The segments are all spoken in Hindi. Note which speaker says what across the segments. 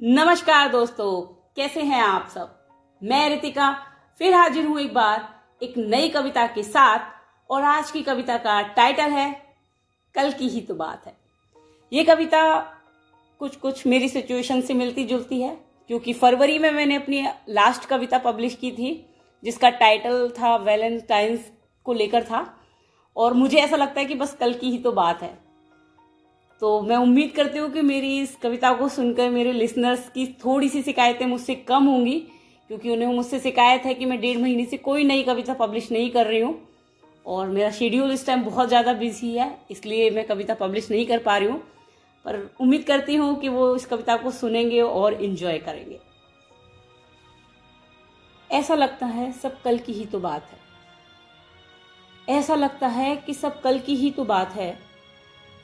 Speaker 1: नमस्कार दोस्तों, कैसे हैं आप सब? मैं रितिका, फिर हाजिर हूँ एक बार एक नई कविता के साथ, और आज की कविता का टाइटल है, कल की ही तो बात है। ये कविता कुछ कुछ मेरी सिचुएशन से मिलती जुलती है, क्योंकि फरवरी में मैंने अपनी लास्ट कविता पब्लिश की थी, जिसका टाइटल था वैलेंटाइंस को लेकर था, और मुझे ऐसा लगता है कि बस कल की ही तो बात है। तो मैं उम्मीद करती हूँ कि मेरी इस कविता को सुनकर मेरे लिसनर्स की थोड़ी सी शिकायतें मुझसे कम होंगी, क्योंकि उन्हें मुझसे शिकायत है कि मैं डेढ़ महीने से कोई नई कविता पब्लिश नहीं कर रही हूँ। और मेरा शेड्यूल इस टाइम बहुत ज़्यादा बिज़ी है, इसलिए मैं कविता पब्लिश नहीं कर पा रही हूँ। पर उम्मीद करती हूँ कि वो इस कविता को सुनेंगे और इन्जॉय करेंगे। ऐसा लगता है सब कल की ही तो बात है। ऐसा लगता है कि सब कल की ही तो बात है।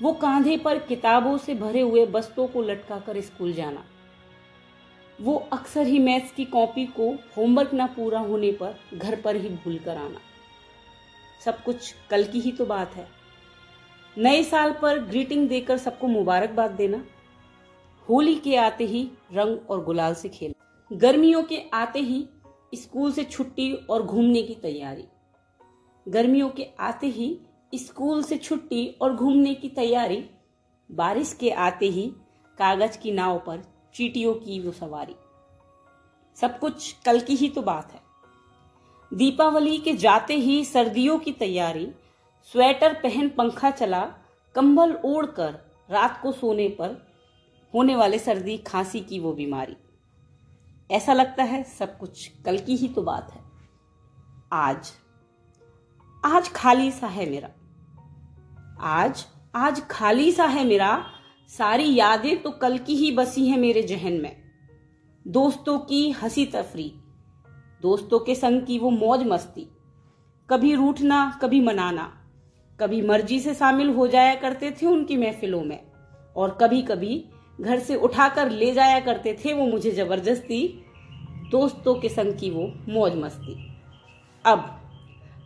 Speaker 1: वो कांधे पर किताबों से भरे हुए बस्तों को लटका कर स्कूल जाना। वो अक्सर ही मैथ्स की कॉपी को होमवर्क ना पूरा होने पर घर पर ही भूल कर आना। सब कुछ कल की ही तो बात है। नए साल पर ग्रीटिंग देकर सबको मुबारकबाद देना। होली के आते ही रंग और गुलाल से खेलना। गर्मियों के आते ही स्कूल से छुट्टी और घूमने की तैयारी। गर्मियों के आते ही स्कूल से छुट्टी और घूमने की तैयारी। बारिश के आते ही कागज़ की नाव पर चीटियों की वो सवारी। सब कुछ कल की ही तो बात है। दीपावली के जाते ही सर्दियों की तैयारी, स्वेटर पहन पंखा चला, कंबल ओढ़कर रात को सोने पर होने वाले सर्दी खांसी की वो बीमारी। ऐसा लगता है सब कुछ कल की ही तो बात है। आज आज खाली सा है मेरा। आज आज खाली सा है मेरा, सारी यादें तो कल की ही बसी हैं मेरे जहन में। दोस्तों की हँसी तफरी, दोस्तों के संग की वो मौज मस्ती, कभी रूठना, कभी मनाना, कभी मर्ज़ी से शामिल हो जाया करते थे उनकी महफिलों में, और कभी कभी घर से उठाकर ले जाया करते थे वो मुझे ज़बरदस्ती, दोस्तों के संग की वो मौज मस्ती। अब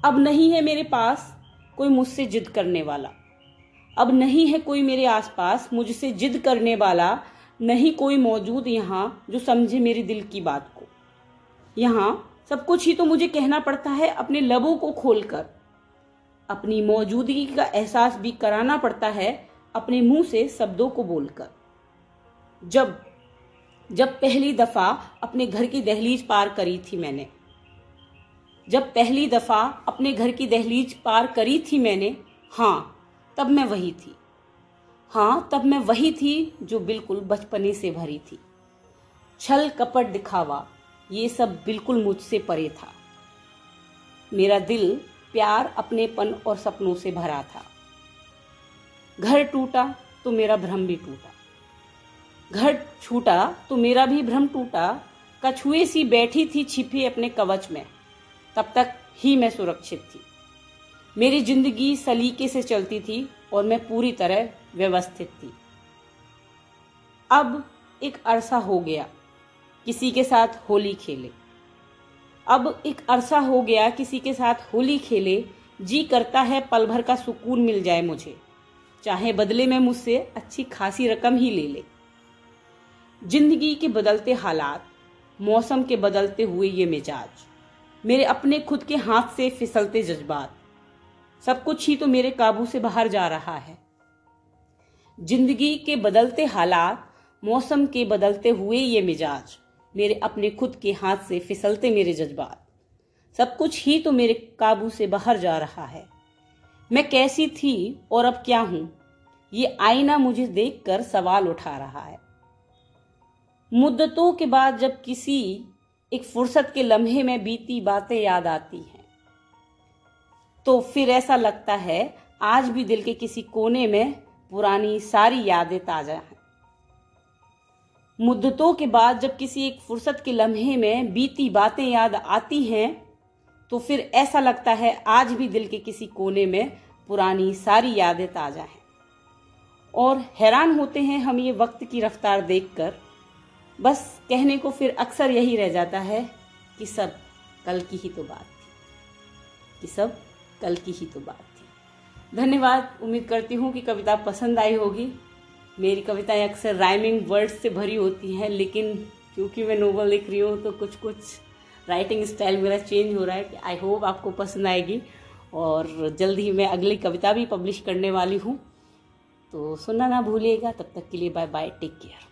Speaker 1: अब नहीं है मेरे पास कोई मुझसे जिद करने वाला। अब नहीं है कोई मेरे आसपास मुझसे जिद करने वाला, नहीं कोई मौजूद यहाँ जो समझे मेरे दिल की बात को। यहाँ सब कुछ ही तो मुझे कहना पड़ता है अपने लबों को खोलकर। अपनी मौजूदगी का एहसास भी कराना पड़ता है अपने मुँह से शब्दों को बोलकर। जब जब पहली दफ़ा अपने घर की दहलीज पार करी थी मैंने जब पहली दफ़ा अपने घर की दहलीज पार करी थी मैंने हाँ तब मैं वही थी। हाँ तब मैं वही थी जो बिल्कुल बचपने से भरी थी। छल कपट दिखावा, ये सब बिल्कुल मुझसे परे था। मेरा दिल प्यार, अपनेपन और सपनों से भरा था। घर टूटा तो मेरा भ्रम भी टूटा। घर छूटा तो मेरा भी भ्रम टूटा। कछुए सी बैठी थी छिपी अपने कवच में। तब तक ही मैं सुरक्षित थी। मेरी ज़िंदगी सलीके से चलती थी और मैं पूरी तरह व्यवस्थित थी। अब एक अरसा हो गया, किसी के साथ होली खेले। अब एक अरसा हो गया, किसी के साथ होली खेले। जी करता है, पल भर का सुकून मिल जाए मुझे। चाहे बदले में मुझसे अच्छी खासी रकम ही ले ले। ज़िंदगी के बदलते हालात, मौसम के बदलते हुए ये मिजाज। मेरे अपने खुद के हाथ से फिसलते जज्बात। सब कुछ ही तो मेरे काबू से बाहर जा रहा है। ज़िंदगी के बदलते हालात, मौसम के बदलते हुए ये मिजाज मेरे अपने खुद के हाथ से फिसलते मेरे जज्बात। सब कुछ ही तो मेरे काबू से बाहर जा रहा है। मैं कैसी थी और अब क्या हूँ, ये आईना मुझे देखकर सवाल उठा रहा है। मुद्दतों के बाद जब किसी एक फुर्सत के लम्हे में बीती बातें याद आती हैं। तो फिर ऐसा लगता है, आज भी दिल के किसी कोने में पुरानी सारी यादें ताज़ा हैं। मुद्दतों के बाद जब किसी एक फुर्सत के लम्हे में बीती बातें याद आती हैं तो फिर ऐसा लगता है, आज भी दिल के किसी कोने में पुरानी सारी यादें ताज़ा हैं। और हैरान होते हैं हम ये वक्त की रफ्तार देखकर बस कहने को फिर अक्सर यही रह जाता है कि सब कल की ही तो बात थी। कि सब कल की ही तो बात थी। धन्यवाद, उम्मीद करती हूँ कि कविता पसंद आई होगी। मेरी कविताएँ अक्सर राइमिंग वर्ड्स से भरी होती हैं, लेकिन क्योंकि मैं नोवेल लिख रही हूँ तो कुछ कुछ राइटिंग स्टाइल मेरा चेंज हो रहा है आई होप आपको पसंद आएगी। और जल्द ही मैं अगली कविता भी पब्लिश करने वाली हूँ। तो सुनना ना भूलिएगा। तब तक के लिए बाय बाय टेक केयर